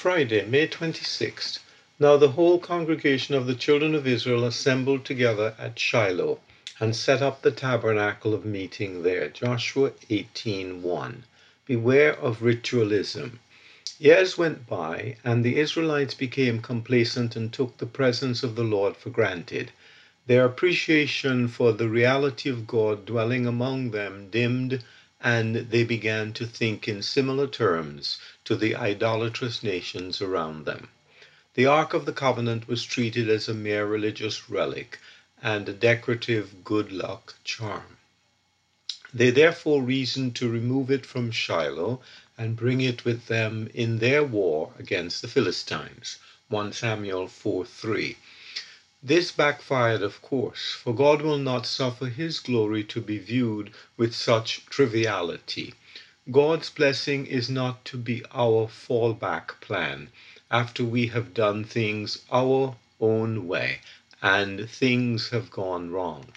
Friday, May 26th. Now the whole congregation of the children of Israel assembled together at Shiloh and set up the tabernacle of meeting there. Joshua 18:1. Beware of ritualism. Years went by, and the Israelites became complacent and took the presence of the Lord for granted. Their appreciation for the reality of God dwelling among them dimmed, and they began to think in similar terms to the idolatrous nations around them. The Ark of the Covenant was treated as a mere religious relic and a decorative good luck charm. They therefore reasoned to remove it from Shiloh and bring it with them in their war against the Philistines. 1 Samuel 4 3. This backfired, of course, for God will not suffer his glory to be viewed with such triviality. God's blessing is not to be our fallback plan after we have done things our own way and things have gone wrong.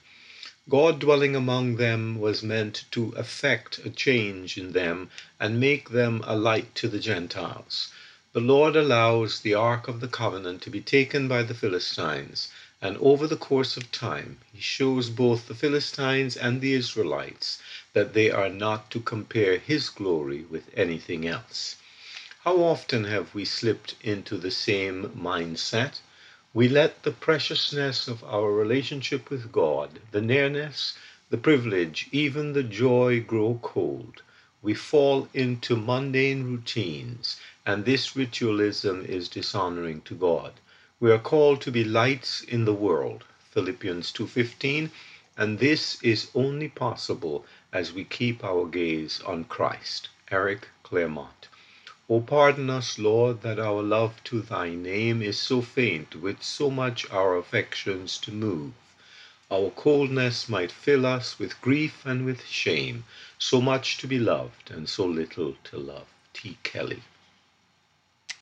God dwelling among them was meant to effect a change in them and make them a light to the Gentiles. The Lord allows the Ark of the Covenant to be taken by the Philistines, and over the course of time he shows both the Philistines and the Israelites that they are not to compare his glory with anything else. How often have we slipped into the same mindset? We let the preciousness of our relationship with God, the nearness, the privilege, even the joy grow cold. We fall into mundane routines, and this ritualism is dishonoring to God. We are called to be lights in the world, Philippians 2:15, and this is only possible as we keep our gaze on Christ. Eric Claremont. O pardon us, Lord, that our love to thy name is so faint, with so much our affections to move. Our coldness might fill us with grief and with shame, so much to be loved and so little to love. T. Kelly.